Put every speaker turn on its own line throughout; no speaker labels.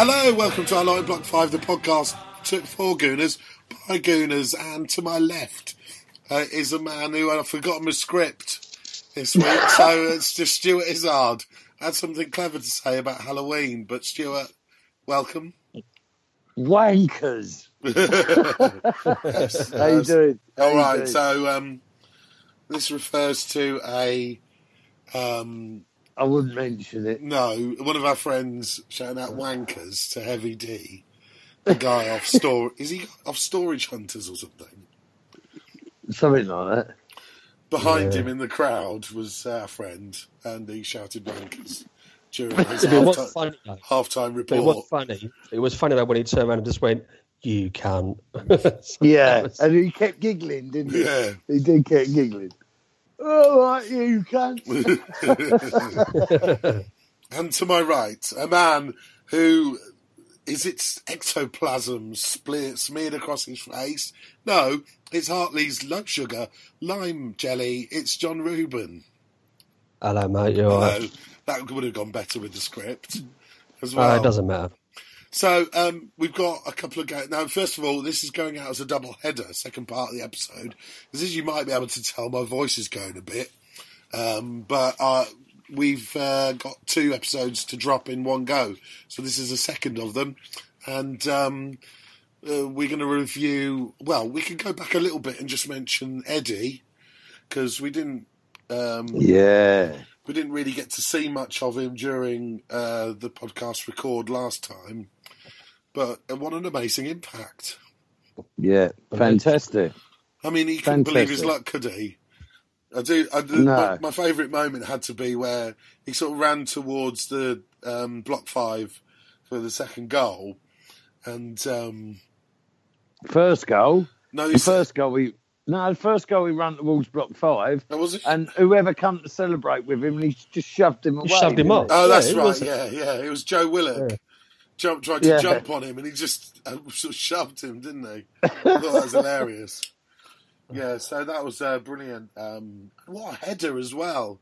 Hello, welcome to our Light Block 5, the podcast for Gooners, by Gooners, and to my left uh, is a man who I've forgotten my script this week, so it's just Stuart Izzard. I had something clever to say about Halloween, but Stuart, welcome.
Wankers.
Yes,
How you doing? How
All
you
right,
doing?
so um, this refers to a um,
I wouldn't mention it.
no one of our friends shouting out wankers to Heavy D, the guy off store. Is he off Storage Hunters or something?
Something like that.
Behind
Yeah.
him in the crowd was our friend, and he shouted wankers during his
It was
half-time,
funny. Though.
half-time
But it was funny. It was funny though when he turned around and just went, "You can."
Yeah, and he kept giggling, didn't he?
Yeah.
He did keep giggling. All right, you can.
And to my right, a man who is its ectoplasm split, smeared across his face. No, it's Hartley's low sugar lime jelly. It's John Rubin.
Hello, mate. You're
Hello.
right.
That would have gone better with the script as
Uh,
well.
it doesn't matter.
So um, we've got a couple of games. Now, first of all, this is going out as a double header, second part of the episode. As you might be able to tell, my voice is going a bit. Um, but uh, we've uh, got two episodes to drop in one go. So this is the second of them. And um, uh, we're going to review. Well, we can go back a little bit and just mention Eddie. Because we didn't. Um,
Yeah.
we didn't really get to see much of him during uh, the podcast record last time, but what an amazing impact!
Yeah. Fantastic.
I mean, he couldn't believe his luck, could he? I do. I do
No.
my, my favourite moment had to be where he sort of ran towards the um, block five for the second goal, and um,
First goal.
no,
The first goal we. No, the first goal we ran towards block five,
oh, was it?
and whoever come to celebrate with him, he just shoved him away.
shoved him
didn't
off.
Oh, that's
it
right.
was-
Yeah, yeah. It was Joe Willock.
Yeah.
Jump, tried to
Yeah.
jump on him, and he just uh, sort of shoved him, didn't he? I thought that was hilarious. Yeah, so that was uh, brilliant. Um, what a header as well.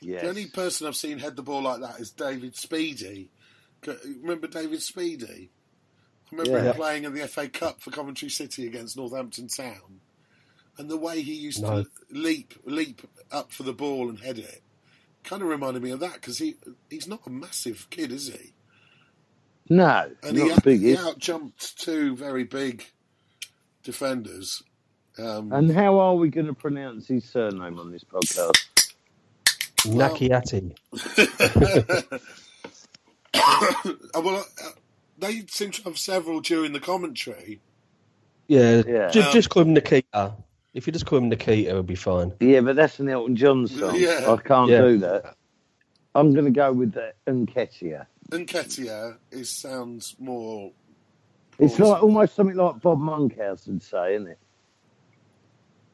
Yes.
The only person I've seen head the ball like that is David Speedie. Remember David Speedie? I remember
Yeah.
him playing in the FA Cup for Coventry City against Northampton Town, and the way he used
No.
to leap, leap up for the ball and head it, kind of reminded me of that because he he's not a massive kid, is he?
No,
And
not
he,
the biggest.
he out jumped two very big defenders. Um,
And how are we going to pronounce his surname on this podcast?
Nakiati.
uh, well, uh, they seem to have several during the commentary.
Yeah,
Yeah.
Just,
Um,
just call him Nikita. If you just call him Nikita, it'll be fine.
Yeah, but that's an Elton John song.
Yeah.
I can't
Yeah.
do that. I'm going to go with the Unketia.
Nketiah is sounds more.
It's
Awesome.
like almost something like Bob Monkhouse would say, isn't it?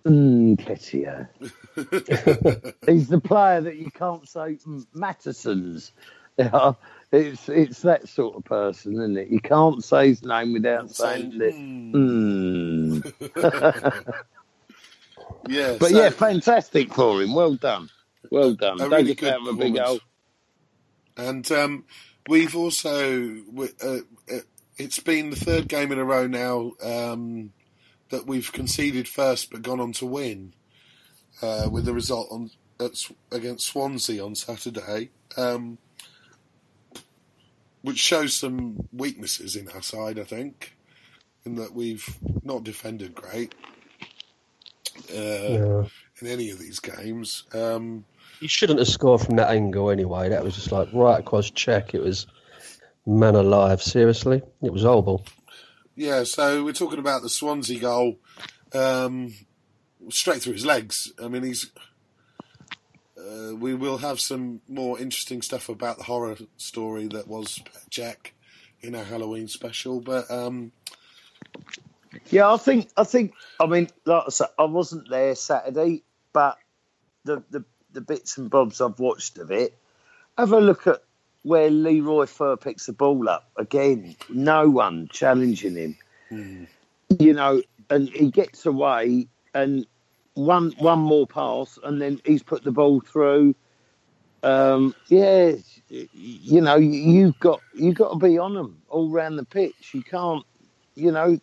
Unketia. He's the player that you can't say mm, Mattessons. Yeah, it's it's that sort of person, isn't it? You can't say his name without saying that.
Mm.
Mm.
Yeah,
But
so-
yeah, fantastic for him. Well done. Well done. Don't
really
get
good
out of a big hole.
And um, we've also uh, uh, it's been the third game in a row now um, that we've conceded first but gone on to win uh, with the result on at, against Swansea on Saturday, um, which shows some weaknesses in our side. I think in that we've not defended great uh,
Yeah.
in any of these games. Um,
You shouldn't have scored from that angle anyway. That was just like right across check. It was man alive. Seriously, it was horrible.
Yeah, so we're talking about the Swansea goal, um, straight through his legs. I mean, he's. Uh, we will have some more interesting stuff about the horror story that was Jack in our Halloween special, but um,
Yeah, I think I think I mean, like I said, I wasn't there Saturday, but the the, the bits and bobs I've watched of it, have a look at where Leroy Fer picks the ball up again. No one challenging him, you know, and he gets away and one one more pass, and then he's put the ball through. um, yeah, you know, you've got you've got to be on them all round the pitch. You can't, you know,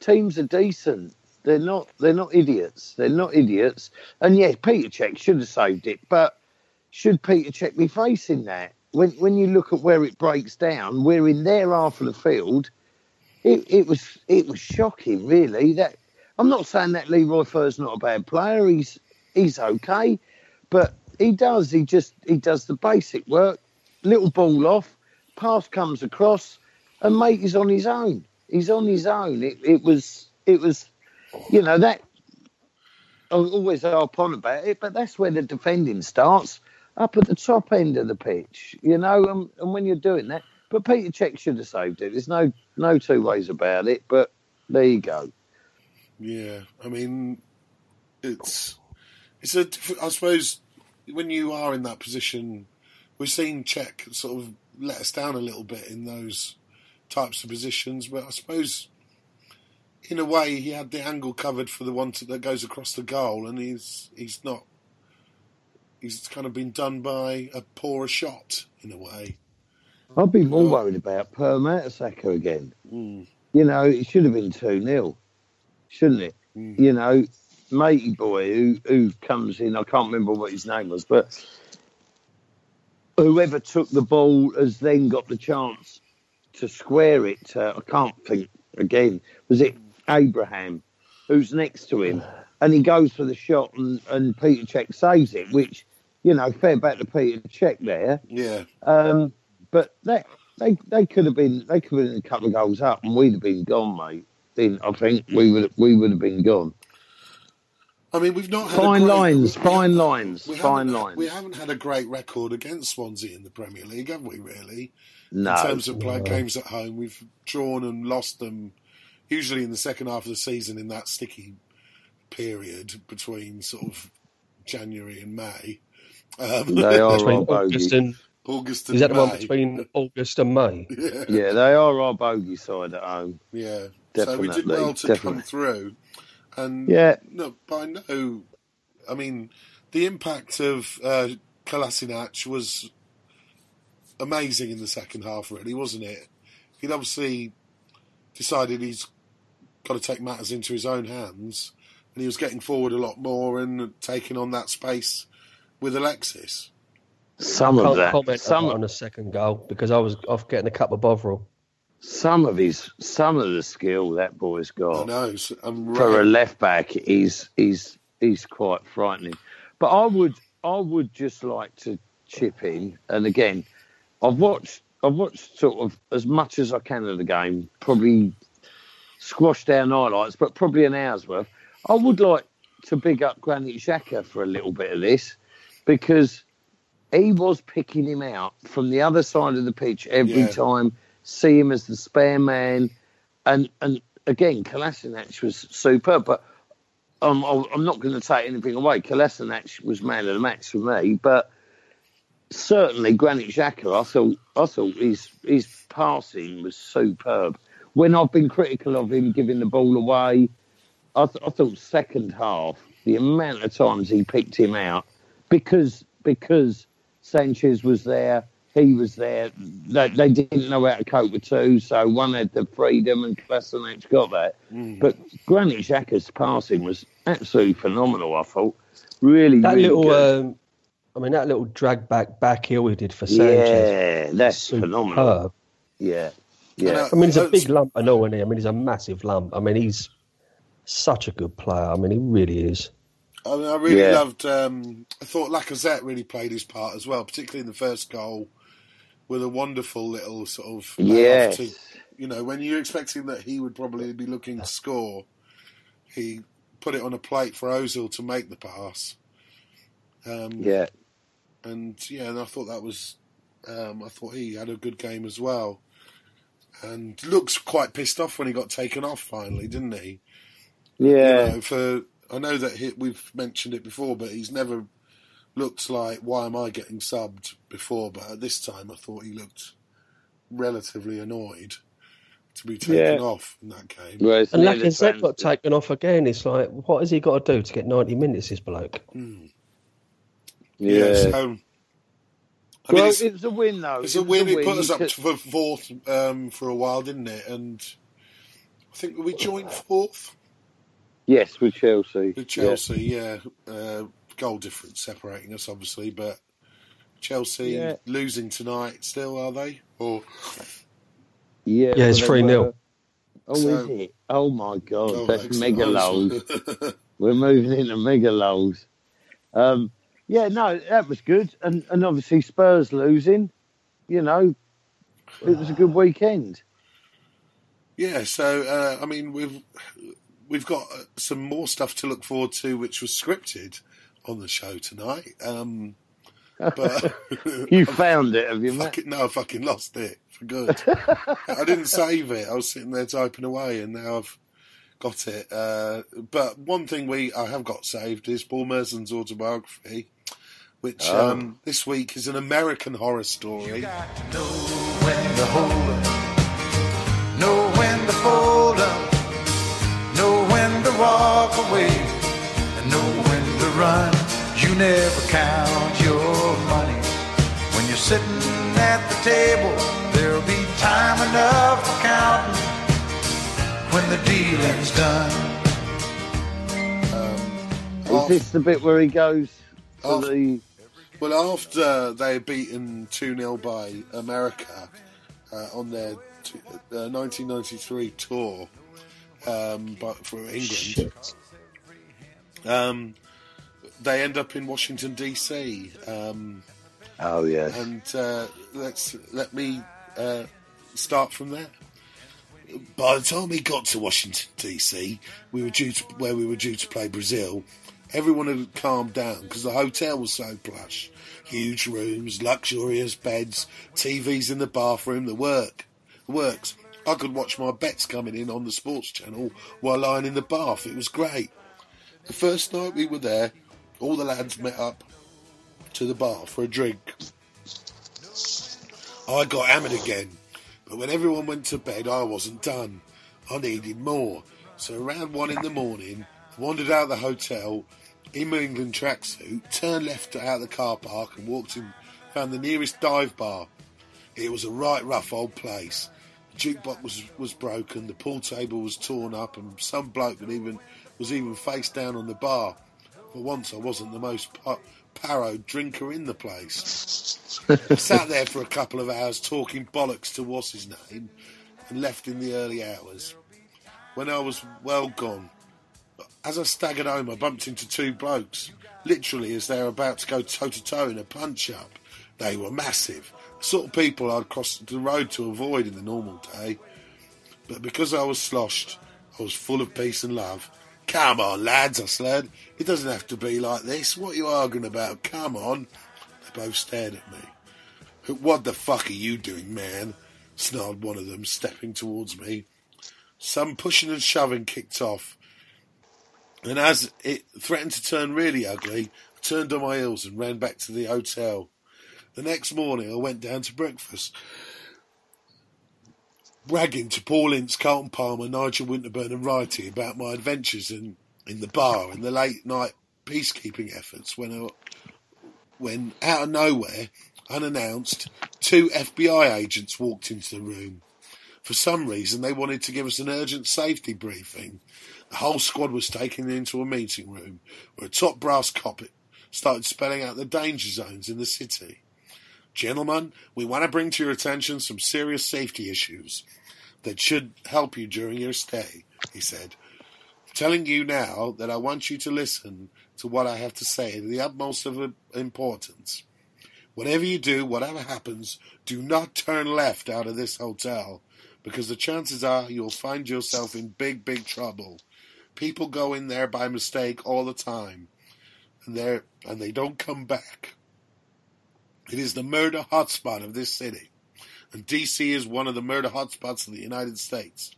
teams are decent. They're not. They're not idiots. They're not idiots. And yes, Peter Cech should have saved it, but should Peter Cech be facing that? When when you look at where it breaks down, we're in their half of the field. It, it was it was shocking, really. That I'm not saying that Leroy Fer's not a bad player. He's he's okay, but he does. He just he does the basic work. Little ball off, pass comes across, and mate is on his own. He's on his own. It, it was it was, you know that. I always harp about it, but that's where the defending starts up at the top end of the pitch, you know. And, and when you're doing that, but Peter Cech should have saved it. There's no no two ways about it. But there you go.
Yeah, I mean, it's it's a. I suppose when you are in that position, we've seen Cech sort of let us down a little bit in those types of positions. But I suppose, in a way, he had the angle covered for the one that goes across the goal, and he's he's not. He's kind of been done by a poorer shot in a way.
I'd be more worried about Per Mertesacker again.
Mm.
You know, it should have been 2 0, shouldn't it?
Mm.
You know, matey boy who, who comes in, I can't remember what his name was, but whoever took the ball has then got the chance to square it. Uh, I can't think again. Was it Abraham who's next to him? And he goes for the shot, and, and Peter Cech saves it, which, you know, fair back to Peter Cech there.
Yeah.
Um, but that they they could have been they could have been a couple of goals up, and we'd have been gone, mate. Then I think we would we would have been gone.
I mean, we've not had
Fine
a great,
lines,
we-
fine lines,
we
fine
haven't-
lines.
We haven't had a great record against Swansea in the Premier League, have we? Really?
no,
in terms of playing games at home, we've drawn and lost them usually in the second half of the season in that sticky period between sort of January and May. Um,
they are
Between
our
August
bogey.
and
August and
is that the one between August and May?
Yeah,
Yeah, they are our bogey side at home.
yeah. definitely. So we did
Definitely,
well to
definitely.
come through, and
Yeah,
no, by no, I mean the impact of uh, Kolasinac was amazing in the second half. Really, wasn't it? He'd obviously decided he's got to take matters into his own hands, and he was getting forward a lot more and taking on that space with Alexis.
some of that,
comment
some
on the second goal because I was off getting a cup of Bovril.
some of his some of the skill that boy's got.
know. So I'm
for a left back he's he's he's quite frightening. But I would I would just like to chip in, and again, I've watched I've watched sort of as much as I can of the game, probably squashed down highlights, but probably an hour's worth. I would like to big up Granit Xhaka for a little bit of this because he was picking him out from the other side of the pitch every
Yeah.
time, see him as the spare man, and and again, Kolasinac was superb, but um, I'm I'm not going to take anything away. Kolasinac was man of the match for me, but certainly Granit Xhaka, I thought I thought his his passing was superb. When I've been critical of him giving the ball away, I, th- I thought second half the amount of times he picked him out because because Sanchez was there, he was there. They, they didn't know how to cope with two, so one had the freedom and Kolasinac got that.
Mm.
But Granit Xhaka's passing was absolutely phenomenal. I thought really
That
really
little,
good.
um, I mean, that little drag back back heel he did for Sanchez.
yeah, that's
Superb.
phenomenal. Yeah, yeah.
And, uh,
I mean, he's a big lump, I know, isn't he? I mean, he's a massive lump. I mean, he's such a good player. I mean, he really is.
I, mean, I really
Yeah.
loved. Um, I thought Lacazette really played his part as well, particularly in the first goal, with a wonderful little sort of layoff
Yes.
to you know, when you're expecting that he would probably be looking to score, he put it on a plate for Ozil to make the pass. Um,
Yeah.
And yeah, and I thought that was, um, I thought he had a good game as well, and looks quite pissed off when he got taken off finally, didn't he?
Yeah.
You know, for I know that he, we've mentioned it before, but he's never looked like why am I getting subbed before, but at this time I thought he looked relatively annoyed to be taken
Yeah.
off in that game.
Whereas
And
near the
Lacazette got taken off again. It's like, what has he got to do to get 90 minutes, this bloke?
Mm.
Yeah.
so I mean,
well,
it's,
a win though.
it's
It
a
was
win. It put us up
to
for fourth um, for a while, didn't it? And I think we joined fourth
Yes, with Chelsea.
with Chelsea. Yeah, uh, goal difference separating us, obviously, but Chelsea
Yeah.
losing tonight. Still, are they? Or
Yeah,
Yeah, it's
well, they
3-0.
Oh,
So-
is it? Oh my God,
Oh,
that's
excellent.
mega lows. We're moving into mega lows. Um, yeah, no, that was good, and and obviously Spurs losing. You know, it was a good weekend.
Yeah, so uh, I mean we've we've got uh, some more stuff to look forward to, which was scripted on the show tonight. Um, but
You found it, have you,
fucking, no, I fucking lost it for good. I didn't save it. I was sitting there typing away, and now I've got it. Uh, but one thing we I have got saved is Paul Merson's autobiography, which
Oh.
um, this week is an American horror story.
got to know when to hold up, know when to fold up, know when to walk away, and know when to run. You never count your money when you're sitting at the table. There'll be time enough for counting when the dealing's done.
Is this the bit where he goes to the?
Well, after they are beaten 2 0 by America uh, on their t- uh, 1993 tour um, but for England, um, they end up in Washington, D.C. Um,
Oh yes.
and uh, let's let me uh, start from there. By the time we got to Washington D.C., we were due to, where we were due to play Brazil. Everyone had calmed down because the hotel was so plush, huge rooms, luxurious beds, TVs in the bathroom, the work, works. I could watch my bets coming in on the sports channel while lying in the bath. It was great. The first night we were there, all the lads met up to the bar for a drink. I got hammered again, but when everyone went to bed, I wasn't done. I needed more. So around one in the morning, wandered out of the hotel in my England tracksuit, turned left out of the car park and walked in, found the nearest dive bar. It was a right rough old place. The jukebox was, was broken, the pool table was torn up, and some bloke even was even face down on the bar. For once, I wasn't the most pa- parrowed drinker in the place. Sat there for a couple of hours talking bollocks to what's his name, and left in the early hours. When I was well gone, as I staggered home, I bumped into two blokes, literally as they were about to go toe to toe in a punch up. They were massive, the sort of people I'd cross the road to avoid in the normal day. But because I was sloshed, I was full of peace and love. Come on, lads, I said. It doesn't have to be like this. What are you arguing about? Come on. They both stared at me. What the fuck are you doing, man? snarled one of them, stepping towards me. Some pushing and shoving kicked off, and as it threatened to turn really ugly, I turned on my heels and ran back to the hotel. The next morning, I went down to breakfast, bragging to Paul Ince, Carlton Palmer, Nigel Winterburn, and Wrighty about my adventures in, in the bar and the late night peacekeeping efforts. When, I, when out of nowhere, unannounced, two FBI agents walked into the room. For some reason, they wanted to give us an urgent safety briefing. The whole squad was taken into a meeting room where a top brass cop started spelling out the danger zones in the city. Gentlemen, we want to bring to your attention some serious safety issues that should help you during your stay, he said. Telling you now that I want you to listen to what I have to say to the utmost of importance. Whatever you do, whatever happens, do not turn left out of this hotel because the chances are you'll find yourself in big, big trouble. People go in there by mistake all the time, and they and they don't come back. It is the murder hotspot of this city, and DC is one of the murder hotspots of the United States.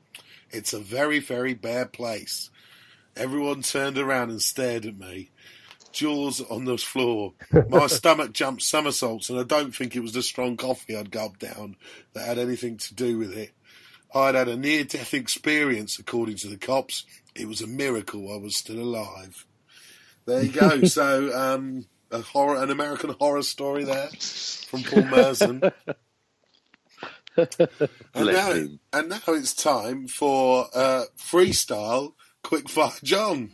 It's a very, very bad place. Everyone turned around and stared at me. Jaws on the floor. My stomach jumped somersaults, and I don't think it was the strong coffee I'd gulped down that had anything to do with it. I'd had a near death experience, according to the cops. It was a miracle I was still alive. There you go. so, um, a horror, an American horror story there from Paul Merson. and, now, and now it's time for uh, freestyle quickfire John.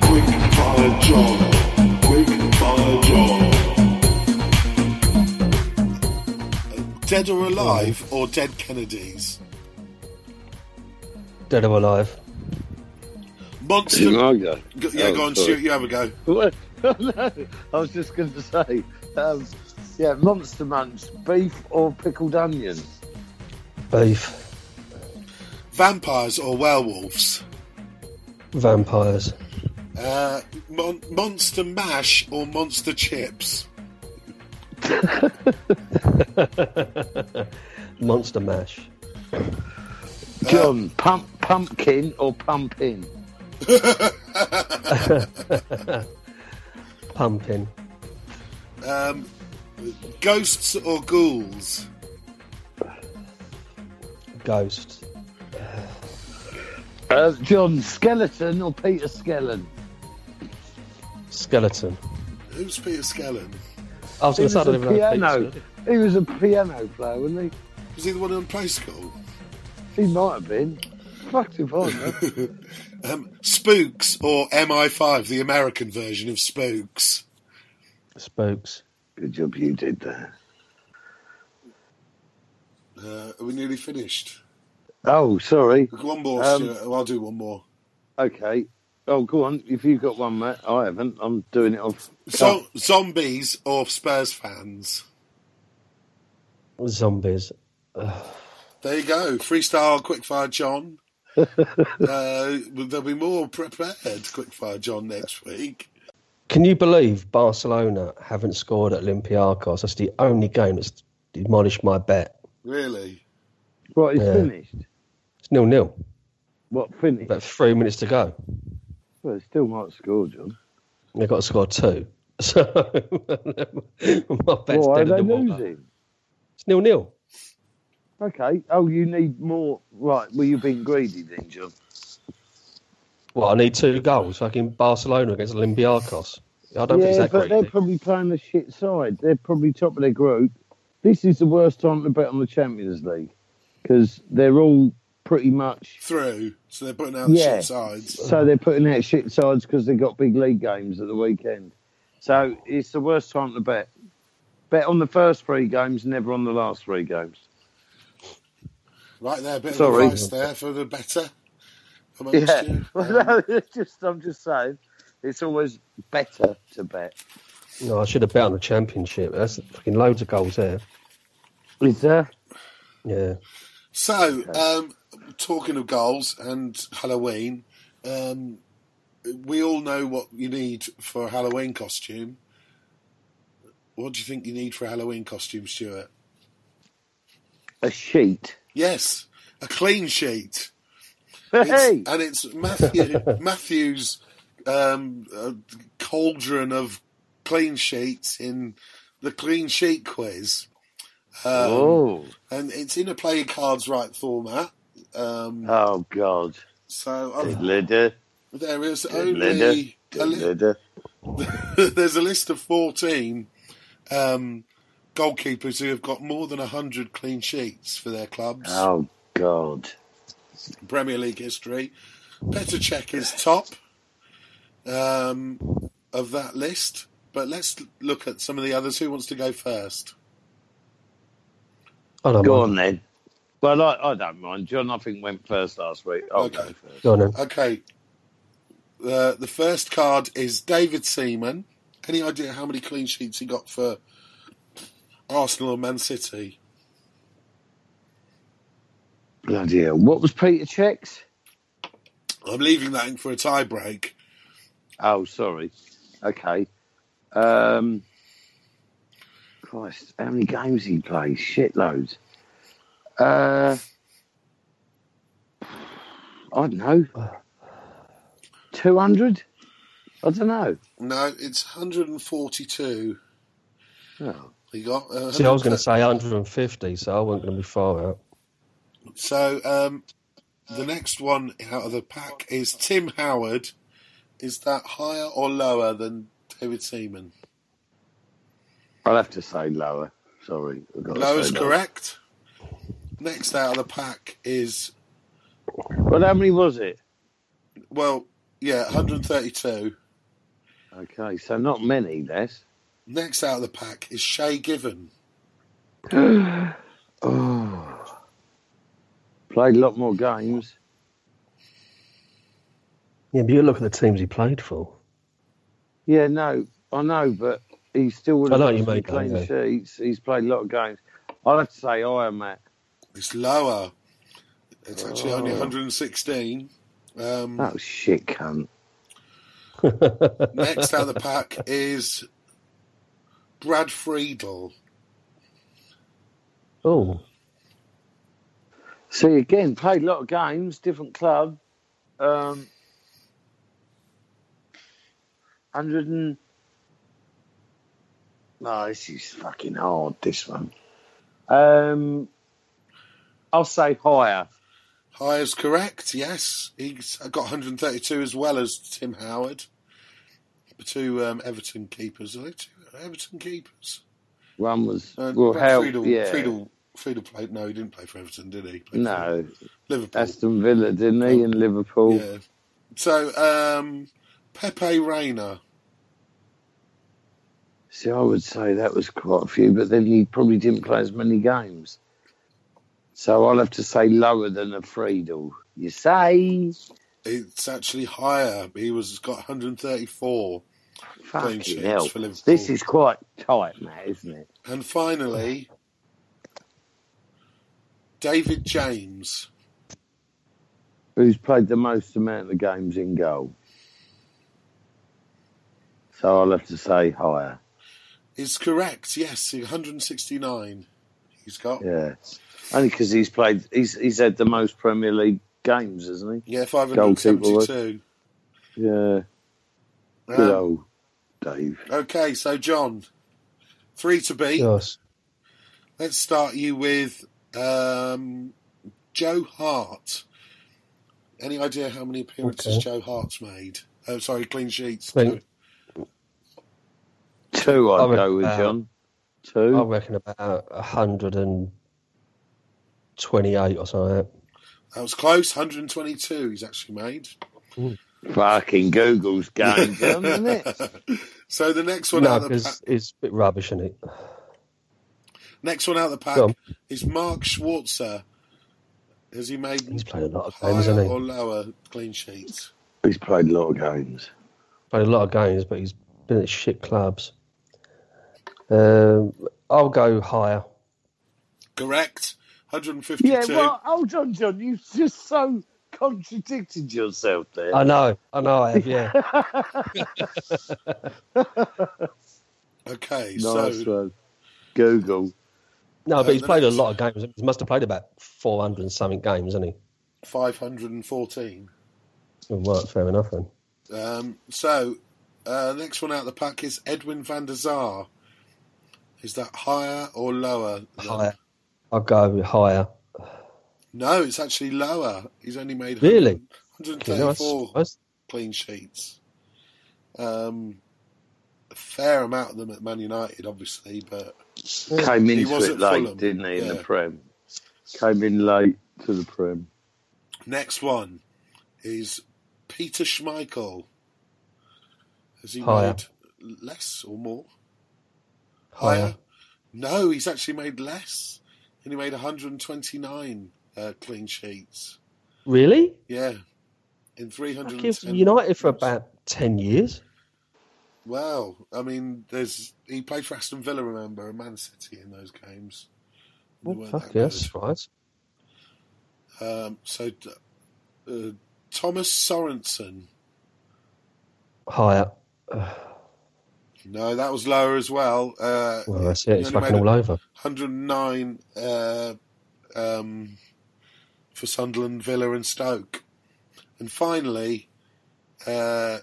Quick Fire John. Quick John.
Dead or alive or dead Kennedys?
Dead or alive?
Monster.
I go.
Go- yeah,
Oh,
go on,
sorry.
Stuart. You have a go.
no, I was just going to say, um, yeah, Monster Munch, beef or pickled onions?
Beef.
Vampires or werewolves?
Vampires.
Uh, mon- monster mash or monster chips?
Monster mash.
John, pump, pumpkin or pumping?
Pumping.
Um, ghosts or ghouls?
Ghosts.
Uh, John, skeleton or Peter Skellern?
Skeleton.
Who's Peter Skellern?
I was
He
going to say I don't
a
even know
piano.
Pete's
He was a piano player, wasn't he?
Was he the one on Play School?
He? He might have been. Fucked if I know.
Um, Spooks or MI5, the American version of Spooks?
Spooks.
Good job you did that.
Uh, are we nearly finished?
Oh, sorry.
One more,
Um,
Stuart. Oh, I'll do one more.
Okay. Oh, go on. If you've got one, Matt, I haven't. I'm doing it off.
So, zombies or Spurs fans?
Zombies.
There you go. Freestyle quickfire John. uh, there'll be more prepared quickfire John next week.
Can you believe Barcelona haven't scored at Olympiacos? That's the only game that's demolished my bet.
Really?
What is
Yeah.
finished?
It's nil nil.
What finished?
About three minutes to go.
Well, it still might score, John.
They've got to score two. So my bet's
Why are
dead
they
in the water.
losing?
It's nil nil.
Okay. Oh, you need more. Right. Well, you've been greedy then, John.
Well, I need two goals. Fucking Barcelona against Olympiacos. I don't think
yeah,
it's that
but
great.
they're probably playing the shit side. They're probably top of their group. This is the worst time to bet on the Champions League because they're all pretty much.
Through. So they're putting out
Yeah.
shit sides.
So they're putting out shit sides because they've got big league games at the weekend. So it's the worst time to bet. Bet on the first three games, never on the last three games.
Right there, a bit
Sorry.
of advice there for the better.
Yeah,
you.
well,
Um,
no, it's just I'm just saying, it's always better to bet.
No, I should have bet on the championship. That's fucking loads of goals there.
Is there?
Yeah.
So, um, talking of goals and Halloween, um, we all know what you need for a Halloween costume. What do you think you need for a Halloween costume, Stuart?
A sheet.
Yes, a clean sheet. It's- and it's Matthew Matthew's um, uh, cauldron of clean sheets in the clean sheet quiz. Um,
oh,
and it's in a play your cards right format. Um,
oh God,
so I've, there is only a li- there's a list of 14 um, goalkeepers who have got more than 100 clean sheets for their clubs.
Oh God.
Premier League history. Petr Cech is top um, of that list, but let's look at some of the others. Who wants to go first?
I don't
Go
mind.
on then. Well, I, I don't mind. John, I think went first last week. I'll
Okay.
go first.
Go on then.
Okay, uh, the first card is David Seaman. Any idea how many clean sheets he got for Arsenal and Man City?
Bloody hell. What was Peter Cech's?
I'm leaving that in for a tie break.
Oh, sorry. Okay. Um, Christ, how many games he plays? Shitloads. Uh, I don't know. 200? I don't know.
No, it's 142.
Oh.
He got. Uh,
See, I was going to say 150, so I wasn't going to be far out.
So, um, the next one out of the pack is Tim Howard. Is that higher or lower than David Seaman?
I'll have to say lower. Sorry. I've
Lower's
say lower.
correct. Next out of the pack is
Well, how many was it?
well, yeah, 132.
Okay, so not many less.
Next out of the pack is Shay Given.
Oh. Played a lot more games.
Yeah, but you look at the teams he played for.
Yeah, no, I know, but he still would
I
have
know
got
you
some
mean,
clean
yeah.
sheets. He's played a lot of games. I'll have to say higher, Matt.
It's lower. It's actually only
Oh.
116. Um,
That was shit, cunt.
next out of the pack is Brad Friedel.
Oh,
See, again, played a lot of games, different club. Um, 100 and... No, this is fucking hard, this one. Um, I'll say higher.
High is correct, yes. He's got 132 as well as Tim Howard. The two um, Everton keepers. Are they two Everton keepers?
One was...
Uh,
well, how...
Friedel,
yeah.
Friedel, Friedel played. No, he didn't play for Everton, did he? he?
No,
Liverpool.
Aston Villa, didn't he, in Liverpool?
Yeah. So, um, Pepe Reina.
See, I would say that was quite a few, but then he probably didn't play as many games. So I'll have to say lower than a Friedel. You say?
It's actually higher. He was got 134. Clean
Fucking
sheets
hell.
for Liverpool.
This is quite tight, Matt, isn't it?
And finally, David James.
Who's played the most amount of games in goal? So I'll have to say higher.
is correct. Yes, 169. He's got.
Yeah. Only because he's played, he's, he's had the most Premier League games, hasn't he?
Yeah,
Goalkeeper,
572.
Yeah. Good
Um,
old Dave.
okay, so John, three to beat.
yes.
Let's start you with um, Joe Hart. Any idea how many appearances
Okay.
Joe Hart's made? Oh, sorry, clean sheets.
Clean-
Two,
I
I'd go with John.
I
Two.
reckon about hundred and twenty-eight or something.
That was close. 122 he's actually made.
Fucking Google's going, John, isn't it?
so the next one
No,
out of the pack,
it's a bit rubbish, isn't it?
next one out of the pack
on.
is Mark Schwarzer. Has he made
He's played a lot of games, hasn't he?
or lower clean sheets?
He's played a lot of games.
Played a lot of games, but he's been at shit clubs. Um, I'll go higher.
Correct. 152.
Yeah, well, hold on, John. You've just so contradicted yourself there.
I know, I know, I have. Yeah,
Okay,
nice
so
one. Google.
no,
Uh,
but he's
the
played a lot of games. He must have played about four hundred and something games, hasn't he?
514.
Well, right, fair enough then.
Um, so, uh, next one out of the pack is Edwin van der Sar. Is that higher or lower? than-
Higher. I'll go higher.
No, it's actually lower. He's only made
Really?
134
Okay, nice.
clean sheets. Um, a fair amount of them at Man United, obviously, but
Came
He
into it late,
Fulham,
didn't he, in
yeah.
the Prem? Came in late to the Prem.
next one is Peter Schmeichel. Has he
Higher.
made less or more?
Higher.
No, he's actually made less. And he made 129 uh, clean sheets.
Really?
Yeah. In
Fucking
310.
United for about ten years.
Well, I mean, there's he played for Aston Villa, remember, and Man City in those games.
Oh, fuck yes, right.
Um, so, uh, Thomas Sorensen.
Higher.
No, that was lower as well. Uh,
Well, that's it. It's fucking all over.
109 uh, um, for Sunderland, Villa, and Stoke. And finally, uh,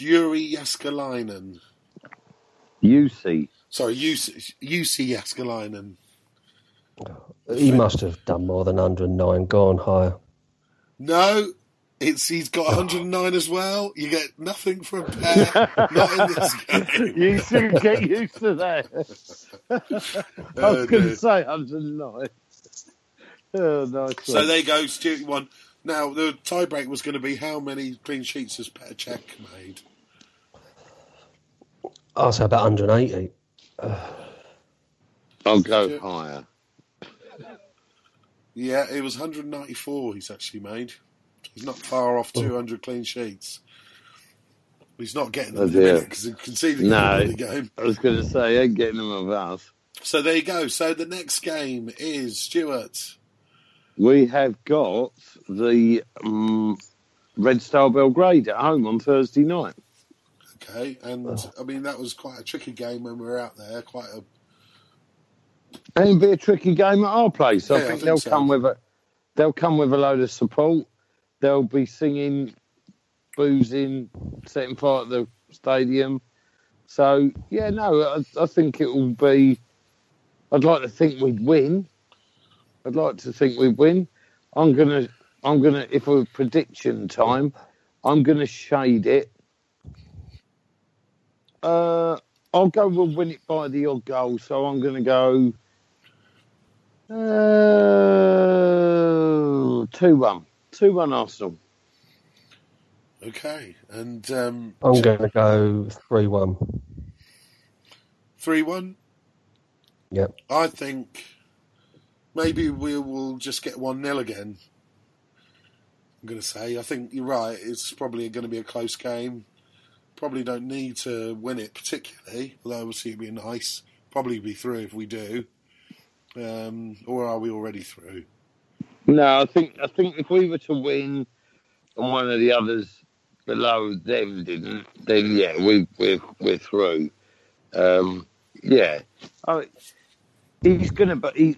Yuri Jääskeläinen.
UC.
Sorry, Jussi Jussi Jääskeläinen.
He must have done more than 109, gone higher.
No, it's he's got 109 as well. You get nothing for a pair. Not in this game.
You should get used to that. I
Oh,
was going to say 109. Oh, nice
So
one.
there you go, Stuart won. Now the tiebreak was going to be how many clean sheets has Petr Cech made?
I'll say about 180.
I'll go higher.
Yeah, it was 194 he's actually made. He's not far off 200 clean sheets. He's not getting them
Oh,
in a
dear.
minute because he conceded
No.
the game.
I was going to say, ain't getting them of us.
So there you go. So the next game is Stuart.
We have got the um, Red Star Belgrade at home on Thursday night.
Okay, and I mean that was quite a tricky game when we were out there. Quite a
And it'll be a tricky game at our place. I
Yeah, I
think
think
they'll
so.
come with a they'll come with a load of support. They'll be singing, boozing, setting fire at the stadium. So yeah, no, I, I think it will be. I'd like to think we'd win. I'd like to think we'd win. I'm gonna, I'm gonna. If we're prediction time, I'm gonna shade it. Uh, I'll go. We'll win it by the odd goal. So I'm gonna go. Uh, two one, two one Arsenal.
okay, and um,
I'm going to go 3 1.
three one.
Yep.
I think maybe we will just get one 0 again. I'm going to say. I think you're right. It's probably going to be a close game. Probably don't need to win it particularly, although obviously it'd be nice. Probably be through if we do. Um, or are we already through?
No, I think I think if we were to win and one of the others below them didn't, then yeah, we we're we're through. Um, yeah, I, he's gonna. But he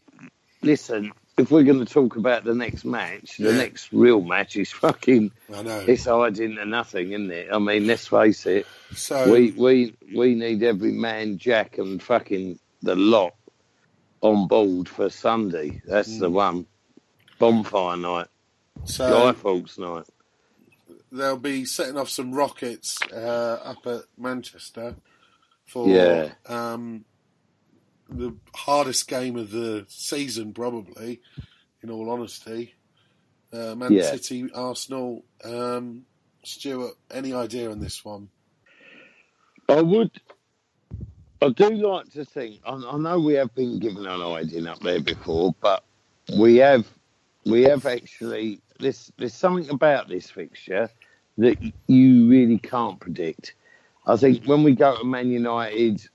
listen. If we're going to talk about the next match, the
Yeah.
next real match is fucking.
I know.
It's hiding to nothing, isn't it? I mean, let's face it.
so
We we we need every man, Jack, and fucking the lot on board for Sunday. That's the one. Bonfire night,
so
Guy Fawkes night.
they'll be setting off some rockets uh, up at Manchester for
Yeah.
um, the hardest game of the season, probably. In all honesty, uh, Man
Yeah.
City, Arsenal. Um, Stuart, any idea on this one?
I would. I do like to think. I, I know we have been given an idea up there before, but we have we have actually. There's there's something about this fixture that you really can't predict. I think when we go to Man United,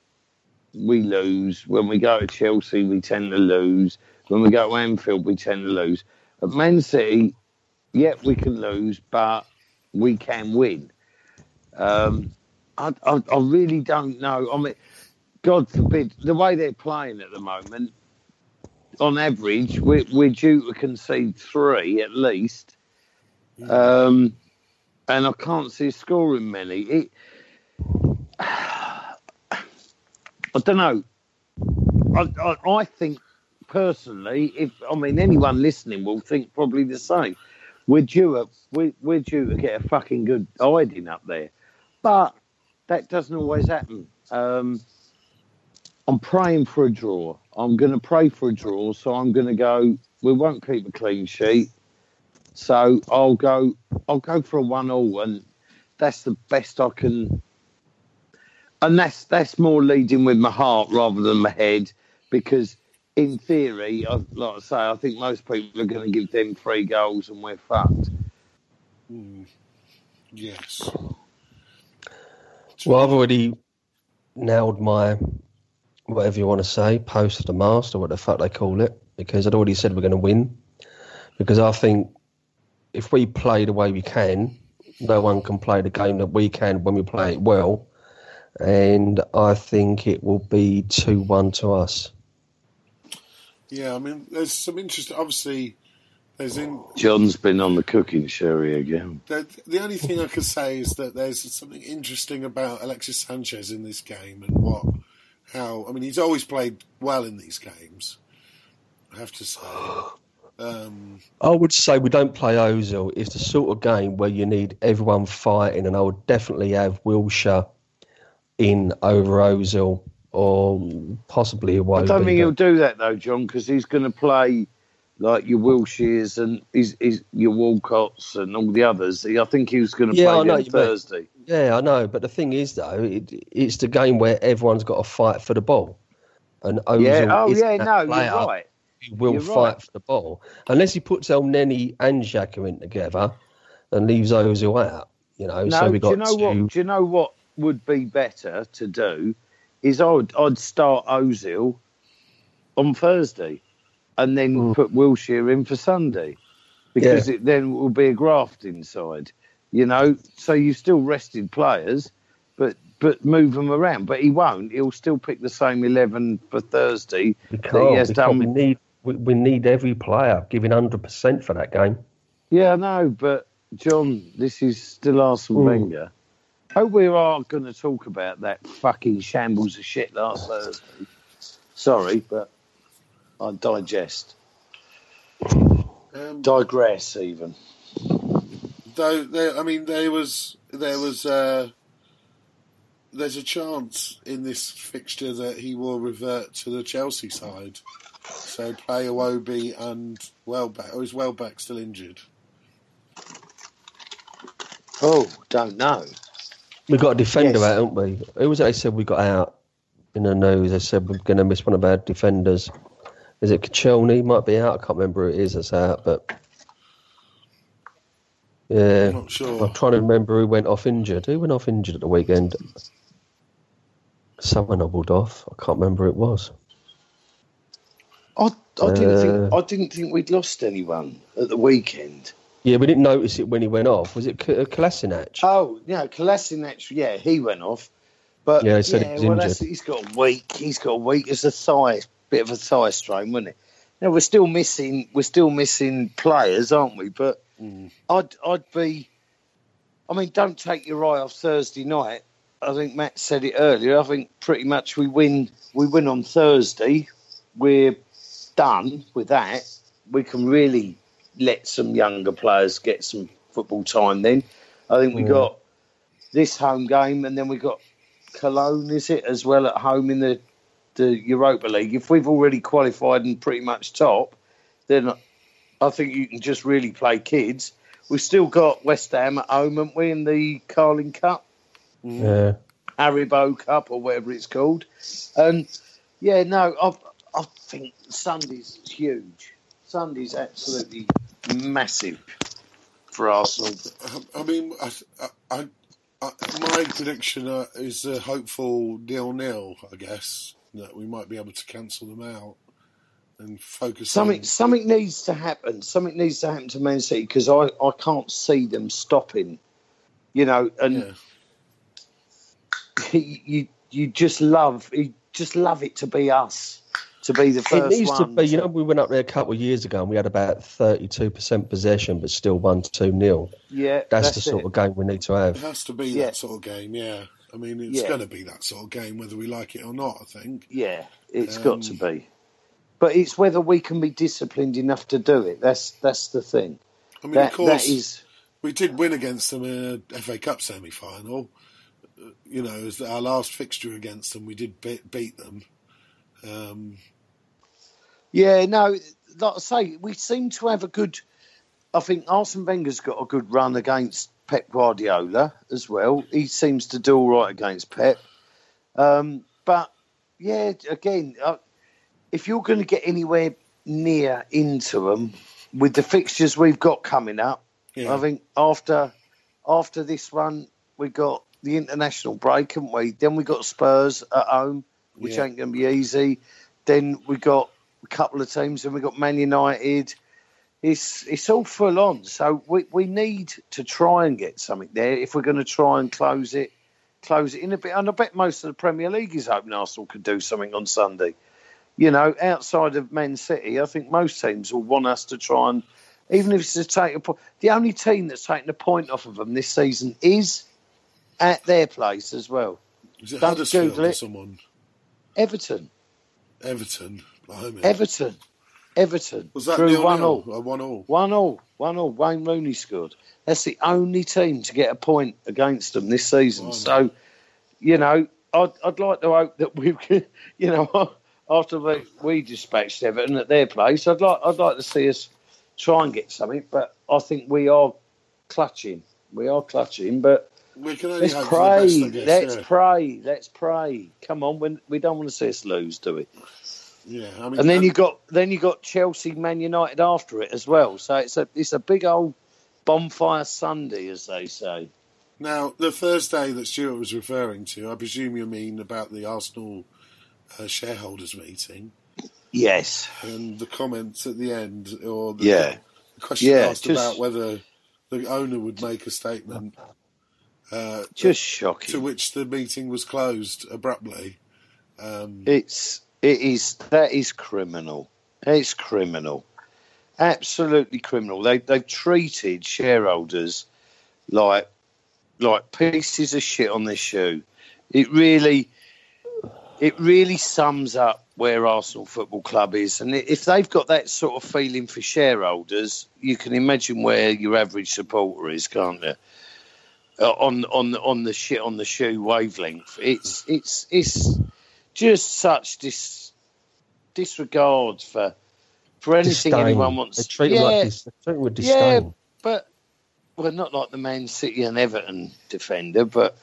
we lose. When we go to Chelsea, we tend to lose. When we go to Anfield, we tend to lose. At Man City, yeah, we can lose, but we can win. Um, I, I, I really don't know. I mean, God forbid, the way they're playing at the moment, on average, we're, we're due to concede three at least. Um, and I can't see scoring many. It, I don't know. I, I, I think personally, if I mean anyone listening will think probably the same. We're due a, we're, we're due to get a fucking good hiding up there, but that doesn't always happen. Um, I'm praying for a draw. I'm going to pray for a draw, so I'm going to go. We won't keep a clean sheet, so I'll go. I'll go for a one-all, and that's the best I can. And that's that's more leading with my heart rather than my head, because in theory, I, like I say, I think most people are going to give them three goals, and we're fucked.
Hmm. Yes.
Well, I've already nailed my whatever you want to say, post of the mast or what the fuck they call it, because I'd already said we're going to win. Because I think if we play the way we can, no one can play the game that we can when we play it well. And I think it will be 2 1 to us.
Yeah, I mean, there's some interesting. Obviously, there's in
John's been on the cooking sherry again.
the, the only thing I could say is that there's something interesting about Alexis Sanchez in this game and what, how. I mean, he's always played well in these games, I have to say. Um,
I would say we don't play Ozil. It's the sort of game where you need everyone fighting, and I would definitely have Wilshere in over Ozil or possibly away.
I don't think he'll do that though, John, because he's going to play like your Wilsheres and his, his, your Walcotts and all the others. I think he was going to
Yeah, I
play
know
them
you mean.
Thursday.
Yeah, I know, but the thing is, though, it, it's the game where everyone's got to fight for the ball, and Ozil
Yeah. Oh, yeah. No,
player
you're right.
who will
You're
fight
right.
for the ball, unless he puts Elneny and Xhaka in together and leaves Ozil out. You know,
No,
so we got
do you know what? Do you know what would be better to do? Is I'd I'd start Ozil on Thursday, and then
Mm.
put Wilshere in for Sunday, because it then will be a graft inside. You know, so you've still rested players, but but move them around. But he won't. He'll still pick the same eleven for Thursday.
We can't,
has done-
we need we, we need every player giving hundred percent for that game.
Yeah, I know, but John, this is still Arsene
Mm.
Wenger. Hope we are going to talk about that fucking shambles of shit last Thursday. Sorry, but I digest,
um,
digress even.
though there, I mean, there was there was uh, there's a chance in this fixture that he will revert to the Chelsea side. So play Iwobi and Welbeck. Or is Welbeck still injured?
Oh, don't know.
We got a defender
Yes.
out, haven't we? Who was it? They said we got out in the news. I said we're going to miss one of our defenders. Is it Koscielny? Might be out. I can't remember who it is that's out, but yeah,
I'm not sure.
I'm trying to remember who went off injured. Who went off injured at the weekend? Someone hobbled off. I can't remember who it was.
I, I didn't think
Uh,
I didn't think we'd lost anyone at the weekend.
Yeah, we didn't notice it when he went off. Was it K- Kolasinac?
Oh, yeah, Kolasinac, yeah, he went off. But
Yeah, he said he was
well, that's,
injured.
he's got a week. He's got a week. It's a thigh, bit of a thigh strain, wasn't it? Now we're still missing. We're still missing players, aren't we? But I'd, I'd be. I mean, don't take your eye off Thursday night. I think Matt said it earlier. I think pretty much we win. We win on Thursday. We're done with that. We can really let some younger players get some football time. Then I think we
Mm.
got this home game, and then we got Cologne. Is it as well at home in the the Europa League? If we've already qualified and pretty much top, then I think you can just really play kids. We've still got West Ham at home, haven't we, in the Carling Cup,
Yeah.
Haribo Cup, or whatever it's called. And yeah, no, I, I think Sunday's huge. Sunday's absolutely massive for Arsenal.
I- I mean, I, I, I, my prediction uh, is a hopeful nil-nil. I guess that we might be able to cancel them out and focus.
Something,
on...
something needs to happen. Something needs to happen to Man City because I, I can't see them stopping. You know, and
Yeah.
you you just love you just love it to be us to be the first.
It
first
needs to be. You know, we went up there a couple of years ago and we had about thirty-two percent possession, but still won two nil.
yeah,
That's,
that's,
the sort of game we need to have.
It has to be
Yeah.
that sort of game. Yeah, I mean, it's
Yeah.
going to be that sort of game, whether we like it or not. I think.
Yeah, it's
Um,
got to be. But it's whether we can be disciplined enough to do it. That's that's the thing.
I mean,
That
of course,
that is
we did win against them in a FA Cup semi-final. You know, as our last fixture against them, we did beat, beat them. Um,
Yeah, no, like I say, we seem to have a good. I think Arsene Wenger's got a good run against Pep Guardiola as well. He seems to do all right against Pep. Um, but yeah, again, uh, if you're going to get anywhere near into them with the fixtures we've got coming up,
yeah,
I think after after this one we got the international break, haven't we? Then we got Spurs at home, which
Yeah.
ain't going to be easy. Then we got a couple of teams, and we got Man United. It's it's all full on. So we, we need to try and get something there if we're going to try and close it close it in a bit. And I bet most of the Premier League is hoping Arsenal could do something on Sunday. You know, outside of Man City, I think most teams will want us to try and, even if it's to take a point. The only team that's taken a point off of them this season is at their place as well.
is it
don't
Huddersfield
Google it.
someone?
Everton.
Everton, blimey.
Everton. Everton.
Was that
drew one all.
one all?
One all, one all. Wayne Rooney scored. That's the only team to get a point against them this season. So, you know, I'd, I'd like to hope that we, you know, after we, we dispatched Everton at their place, I'd like I'd like to see us try and get something. But I think we are clutching. We are clutching, but
We can only
let's
the best,
pray.
Guess.
let's
yeah.
pray. Let's pray. Come on, we don't want to see us lose, do we?
Yeah, I mean,
And then you got then you got Chelsea, Man United after it as well. So it's a it's a big old bonfire Sunday, as they say.
Now, the Thursday that Stuart was referring to, I presume you mean about the Arsenal uh, shareholders meeting
Yes.
and the comments at the end, or the,
Yeah.
the question
Yeah,
asked
just-
about whether the owner would make a statement, uh,
Just
to which the meeting was closed abruptly. Um,
It's it is that is criminal. It's criminal. Absolutely criminal. They they've treated shareholders like like pieces of shit on their shoe. It really it really sums up where Arsenal Football Club is. And if they've got that sort of feeling for shareholders, you can imagine where your average supporter is, can't you? Uh, on on on the shit on the shoe wavelength. It's it's it's just such dis, disregard for for anything
Disdain.
anyone wants.
They treat
yeah,
him like dis- they treat him with
Yeah.
disdain.
but well, not like the Man City and Everton defender, but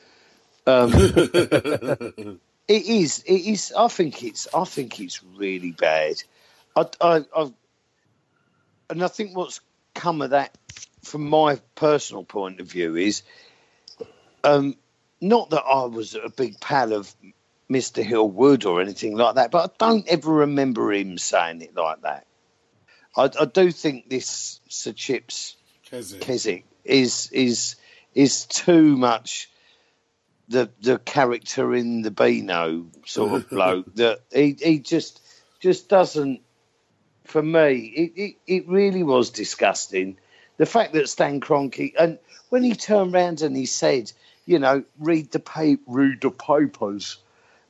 um, it is. It is. I think it's. I think it's really bad. I, I, I, and I think what's come of that, from my personal point of view, is um, not that I was a big pal of Mr. Hill-Wood or anything like that, but I don't ever remember him saying it like that. I, I do think this Sir Chips
Keswick.
Keswick is is is too much the the character in the Beano sort of bloke that he he just just doesn't for me it, it, it really was disgusting the fact that Stan Kroenke and when he turned round and he said you know read the paper read the papers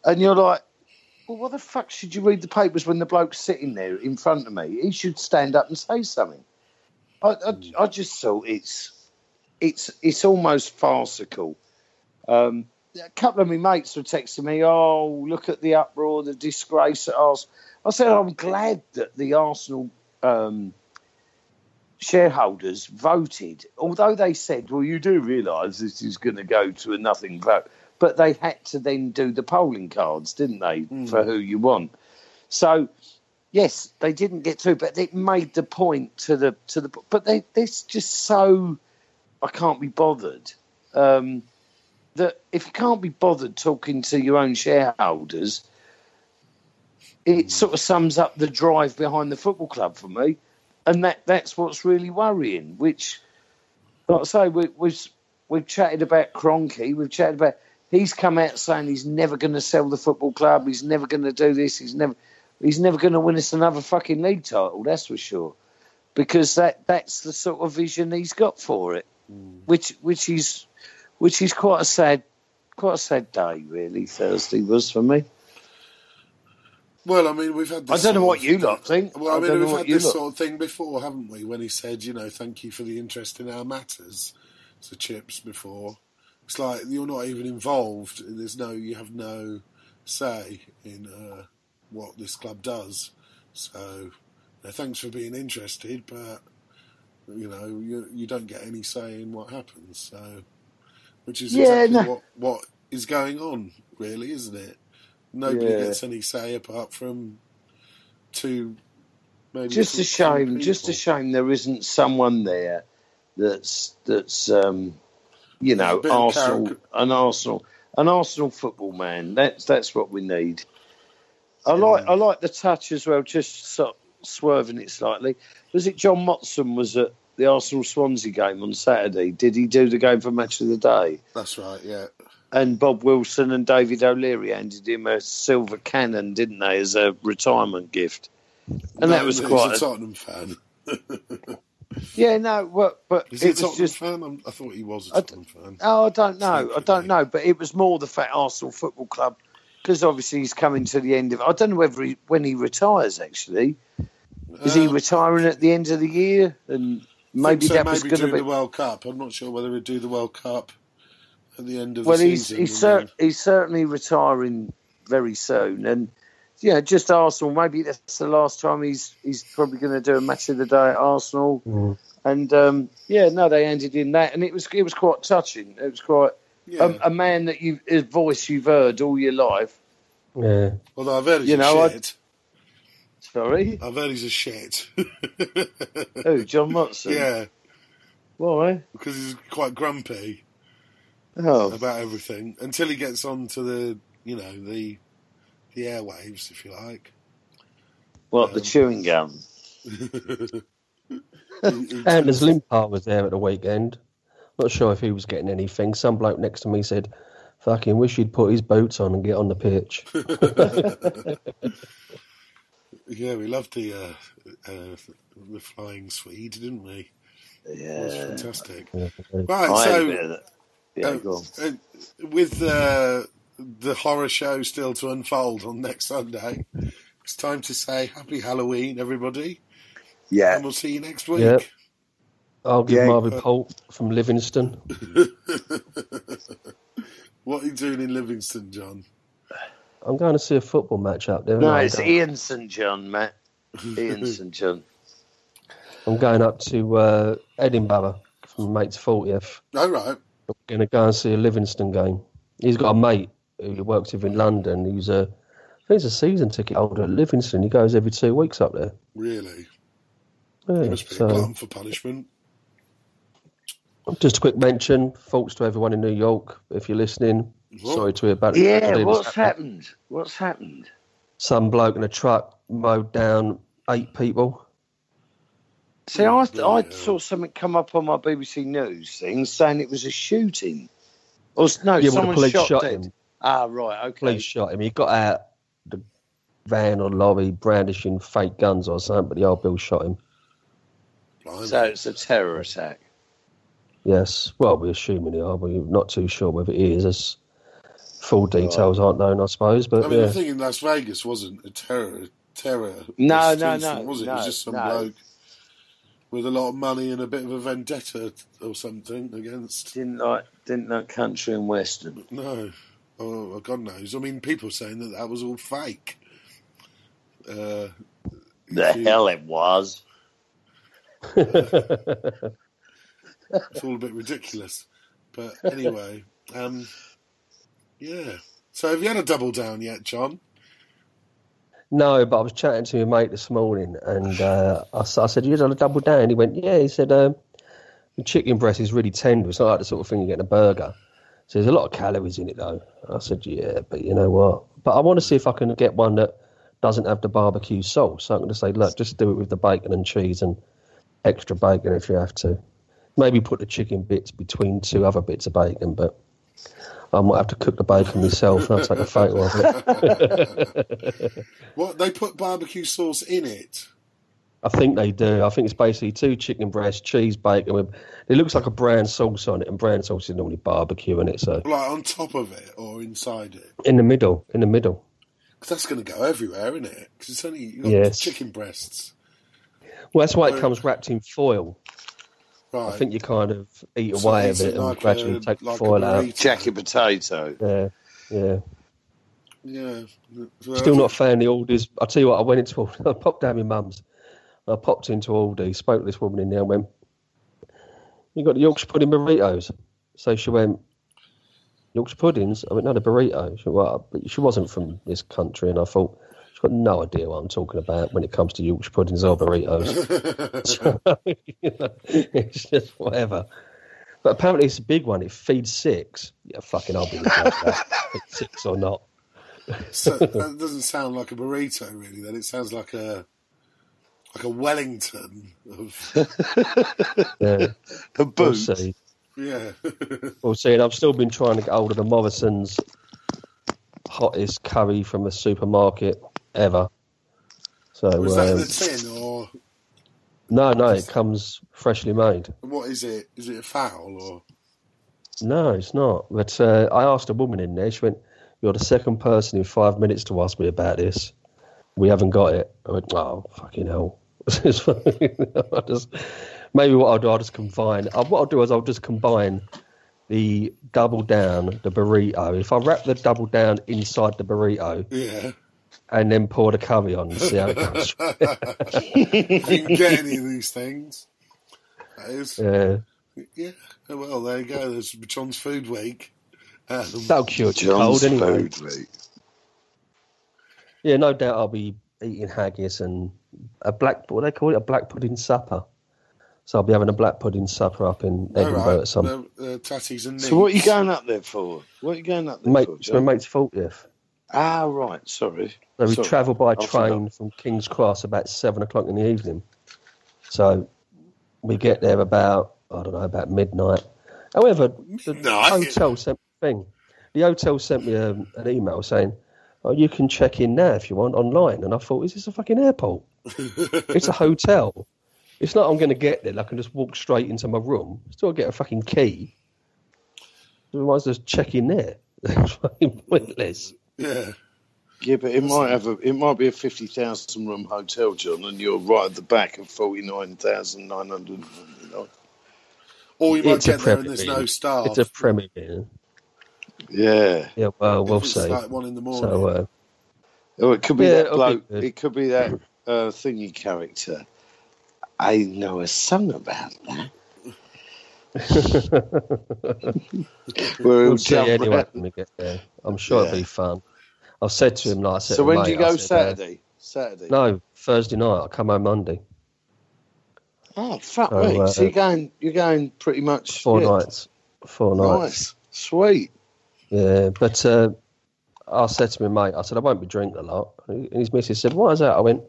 and you're like well what the fuck should you read the papers when the bloke's sitting there in front of me he should stand up and say something I, I, I just thought it's it's it's almost farcical. Um, a couple of my mates were texting me, "Oh, look at the uproar, the disgrace at Arsenal." I said, "I'm glad that the Arsenal um, shareholders voted, although they said, well, you do realise this is going to go to a nothing vote." But they had to then do the polling cards, didn't they, for who you want? So yes, they didn't get through, but it made the point to the to the. But they it's just so I can't be bothered. Um, that if you can't be bothered talking to your own shareholders, it sort of sums up the drive behind the football club for me, and that that's what's really worrying. Which, like I say, we, we've we've chatted about Kroenke, we've chatted about. He's come out saying he's never going to sell the football club. He's never going to do this. He's never. He's never going to win us another fucking league title. That's for sure, because that that's the sort of vision he's got for it, mm. which which is which is quite a sad quite a sad day really. Thursday was for me.
Well, I mean, we've had. This
I don't know
sort
what
of-
you lot think.
Well, I,
I
mean,
don't
we've had this
lot-
sort of thing before, haven't we? When he said, you know, thank you for the interest in our matters to Chips before. It's like you're not even involved. There's no, you have no say in uh, what this club does. So, thanks for being interested, but you know, you you don't get any say in what happens. So, which is
Yeah,
exactly
no.
what what is going on, really, isn't it? Nobody
Yeah.
gets any say apart from two. Maybe
just a shame. Just a shame there isn't someone there that's that's um, you know
A bit of
Arsenal,
character.
an Arsenal, an Arsenal football man. That's that's what we need. I like I like the touch as well. Just sort of swerving it slightly. Was it John Motson was at the Arsenal Swansea game on Saturday? Did he do the game for match of the day?
That's right. Yeah.
And Bob Wilson and David O'Leary handed him a silver cannon, didn't they, as a retirement gift? And that
No,
was quite.
a
a-
Tottenham fan.
yeah, no, but but
Is
it was
Tottenham
just
fan? I'm, I thought he was a
I
Tottenham fan.
Oh, I don't know. I don't know. But it was more the fact Arsenal Football Club, because obviously he's coming to the end of. I don't know whether he, when he retires actually. Is he
Um,
retiring at the end of the year? And maybe
so
that was
maybe
going to be.
the World Cup. I'm not sure whether he'd do the World Cup at the end of
Well,
the
he's
season.
he's, cer- he's certainly retiring very soon, and yeah, just Arsenal. Maybe that's the last time he's he's probably going to do a match of the day at Arsenal.
Mm.
And um, yeah, no, they ended in that, and it was it was quite touching. It was quite
yeah.
a, a man that you his voice you've heard all your life.
Yeah.
Although I've heard he's
you know, I-
shit.
Sorry,
I've heard he's a shit.
who John Motson?
yeah,
Why?
because he's quite grumpy
Oh,
about everything until he gets on to the, you know, the the airwaves, if you like.
what the chewing gum?
and as Limpar was there at the weekend. Not sure if he was getting anything. Some bloke next to me said, "Fucking wish he'd put his boots on and get on the pitch."
Yeah, we loved the uh, uh, the flying Swede, didn't we? It was
Yeah,
fantastic.
Yeah.
Right,
I
so
bit of that. Yeah,
uh, uh, with uh, the horror show still to unfold on next Sunday, it's time to say Happy Halloween, everybody,
Yeah,
and we'll see you next week.
Yeah. I'll give
Yeah.
my report from Livingston.
What are you doing in Livingston, John?
I'm going to see a football match up there.
no,
I'm
it's
going-
Ian St John, Matt. Ian St John.
I'm going up to uh, Edinburgh from mate's 40th.
All right.
I'm going to go and see a Livingston game. He's got a mate who works with in London. He's a, I think he's a season ticket holder at Livingston. He goes every two weeks up there.
Really?
Yeah,
Must be a glutton for punishment.
just a quick mention. Thoughts to everyone in New York. If you're listening,
What?
sorry to hear about
it.
Yeah,
what's
that's
happened? What's happened?
Some bloke in a truck mowed down eight people.
See, I, I
bloody
saw something come up on my BBC News thing saying it was a shooting. Or s- no,
yeah, well,
someone
the police
shot,
shot
dead.
him.
Ah, right, okay.
Police shot him. He got out the van or lorry brandishing fake guns or something, but the old Bill shot him.
Blimey.
So it's a terror attack.
Yes. Well, we're assuming they are. We're not too sure whether it is. As full details aren't known, I suppose. But
I mean,
yeah,
the thing in Las Vegas wasn't a terror, terror.
No, no, no,
Was it? it was just some
no.
bloke with a lot of money and a bit of a vendetta or something against.
Didn't like, didn't like country and western.
No, oh God knows. I mean, people saying that that was all fake. Uh,
The
you-
hell it was.
it's all a bit ridiculous. But anyway, um, yeah. So have you had a double down yet, John?
no. But I was chatting to my mate this morning, and uh, I, s- I said, "You done a double down?" He went, "Yeah." He said, um, "The chicken breast is really tender. It's not like the sort of thing you get in a burger." So there's a lot of calories in it, though. I said, "Yeah, but you know what? But I want to see if I can get one that doesn't have the barbecue sauce. So I'm going to say, look, just do it with the bacon and cheese and extra bacon if you have to. Maybe put the chicken bits between two other bits of bacon, but I might have to cook the bacon myself and I'll take a photo of it.
What they put barbecue sauce in it?
I think they do. I think it's basically two chicken breasts, cheese, bacon. With, it looks like a brown sauce on it, and brown sauce is normally barbecue in it. So
Like on top of it or inside it?
in the middle, in the middle.
Because that's going to go everywhere, isn't it? Because it's only got
Yes.
chicken breasts,
Well, that's why it comes wrapped in foil.
right?
I think you kind of eat
So
away
it's
of it and
like
gradually
a-
take the
like a
foil out.
burrito.
Jacket potato.
Yeah, yeah.
Yeah. So
Still not a fan of the Aldi's. I'll tell you what, I went into I popped down my mum's. I popped into Aldi, spoke to this woman in there and went, You got the Yorkshire pudding burritos? So she went, Yorkshire puddings? I went, No, the burrito. She, went, well, but she wasn't from this country, and I thought, She's got no idea what I'm talking about when it comes to Yorkshire puddings or burritos. So, you know, it's just whatever. But apparently it's a big one. It feeds six. Yeah, fucking I'll be looking at that. Feed six or not.
So that doesn't sound like a burrito, really. Then it sounds like a like a Wellington of
Yeah.
The
We'll see.
yeah.
We'll see. And I've still been trying to get hold of the Morrison's hottest curry from the supermarket ever. So
Was that in
um,
the tin or
no, no, it comes freshly made.
what is it? Is it a foul or?
No, it's not. But uh, I asked a woman in there. She went, "You're the second person in five minutes to ask me about this. We haven't got it." I went, "Oh, fucking hell." I just, maybe what I'll do, I'll just combine. Uh, what I'll do is I'll just combine the double down, the burrito. If I wrap the double down inside the burrito
Yeah.
and then pour the curry on see how it goes.
You can get any of these things. That is,
yeah,
yeah. Oh, Well, there you go. There's John's Food Week. Um,
that'll cure the cold anyway.
food week.
Yeah, no doubt I'll be eating haggis and a black, what they call it, a black pudding supper. So I'll be having a black pudding supper up in Edinburgh
right.
at some.
Uh, uh, tatties and
So what are you going up there for? What are you going up there
Mate,
for,
it's my
John?
mate's 40th.
Ah, right. Sorry.
So we
Sorry.
travel by
I
train from King's Cross about seven o'clock in the evening. So we get there about I don't know about midnight. However, the
Midnight?
hotel sent me a thing. The hotel sent me a, an email saying, "Oh, you can check in now if you want online." And I thought, "Is this a fucking airport? It's a hotel. It's not. I'm going to get there. I can just walk straight into my room. Still get a fucking key. Otherwise, just check in there. It's fucking pointless."
Yeah.
Yeah, but it might have a it might be a fifty thousand room hotel, John, and you're right at the back of forty nine thousand nine hundred.
Or you might
It's a
get there and
Premier
there's no staff.
It's a Premier Inn.
Yeah.
Yeah, well, we'll see.
like one in the morning.
So, uh,
Oh, it could be
Yeah,
that
it'll be
bloke. it could be that uh, thingy character. I know a song about that.
We'll see anyway when we get there. I'm sure
Yeah.
it'll be fun. I've said to him, like I said,
So when
mate,
do you go
said, uh,
Saturday? Saturday.
no, Thursday night. I'll come home Monday.
Oh fuck
So,
me!
uh,
so you're going you're going pretty much
Four
yeah.
nights. Four nights.
Nice, sweet.
Yeah, but uh, I said to my mate, I said, I won't be drinking a lot. And his missus said, Why is that? I went,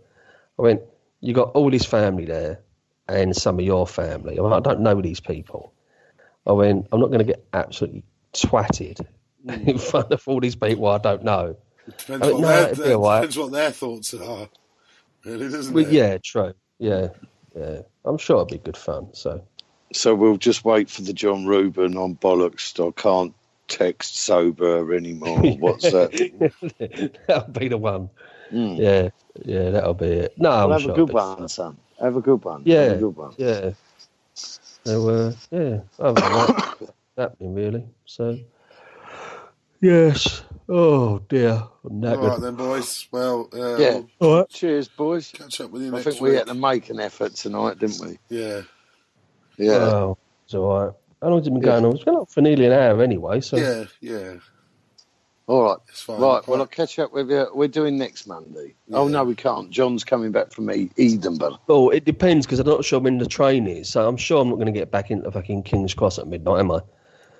I went, You got all his family there and some of your family. I, went, I don't know these people. I went, I'm not going to get absolutely twatted hmm. in front of all these people I don't know.
Depends,
Oh,
what
no,
their,
it'd be
their-
all right.
depends what their thoughts are. Really, doesn't
Well,
it?
yeah, true. Yeah, yeah. I'm sure it'll be good fun. So,
So we'll just wait for the John Reuben on bollocks. I can't text sober anymore. What's that?
that'll be the one.
Mm.
Yeah, yeah, that'll be it. No, I'm
have
sure
a good
it'll be
one,
fun.
son. Have a good one.
Yeah.
Have a good one.
Yeah. So, uh, yeah, other than that, happening really. So, yes. Oh dear, I'm
All
knackered.
right then, boys. Well, uh,
Yeah.
we'll
All right.
Cheers, boys.
catch up with you
I
next
think
week.
we had to make an effort tonight, didn't we?
Yeah,
Yeah.
Oh, it's all right. How long's it been
Yeah.
going on? It's been up for nearly an hour anyway. So,
yeah, yeah.
All right.
It's fine.
Right. Well, I'll catch up with you. We're doing next Monday. Oh no, we can't. John's coming back from E- Edinburgh.
oh, it depends because I'm not sure when the train is. So I'm sure I'm not going to get back into fucking King's Cross at midnight, am I?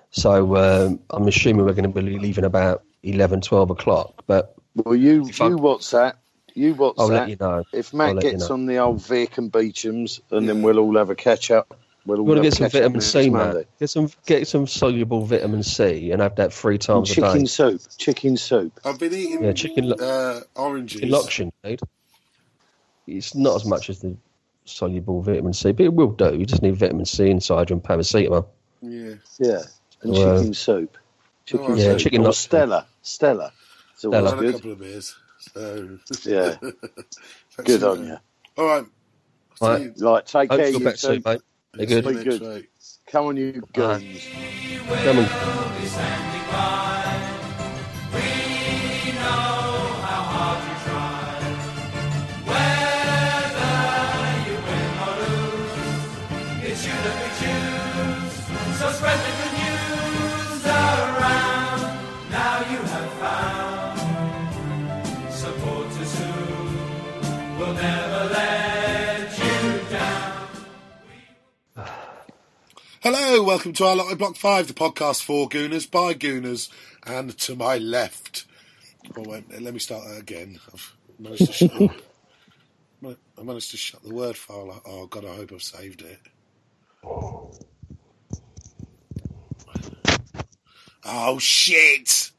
So um, I'm assuming we're going to be leaving about 11, 12 o'clock. But
Well, you
If I-
you WhatsApp. You WhatsApp.
I'll let you know.
If Matt
let you
gets
know.
on the old Vic and Beecham's, and then we'll all have a catch up. We'll all
We've got to get some vitamin C,
Monday.
man. Get some get some soluble vitamin C and have that three
And
times a day.
chicken soup. Chicken soup.
I've been eating
Yeah, chicken lo-
uh, oranges.
Loction, dude. It's not as much as the soluble vitamin C, but it will do. You just need vitamin C inside you and paracetamol.
Yeah.
Yeah. And
Well,
chicken soup. Chicken
yeah,
soup.
chicken
or Stella. Stella. It's always
I've
Stella.
had a
good.
couple of beers. So
Yeah. Good on you.
All right.
Right.
See
Right, take
Hope
care,
you feel
you
better soon, mate. They're good.
next
Be good. Come on, you
Alright.
goons.
Come on.
Hello, welcome to our Lottery Block 5, the podcast for Gooners by Gooners, and to my left. Oh, wait, let me start that again. I've managed to shut, I managed to shut the word file. Oh, God, I hope I've saved it. Oh, shit!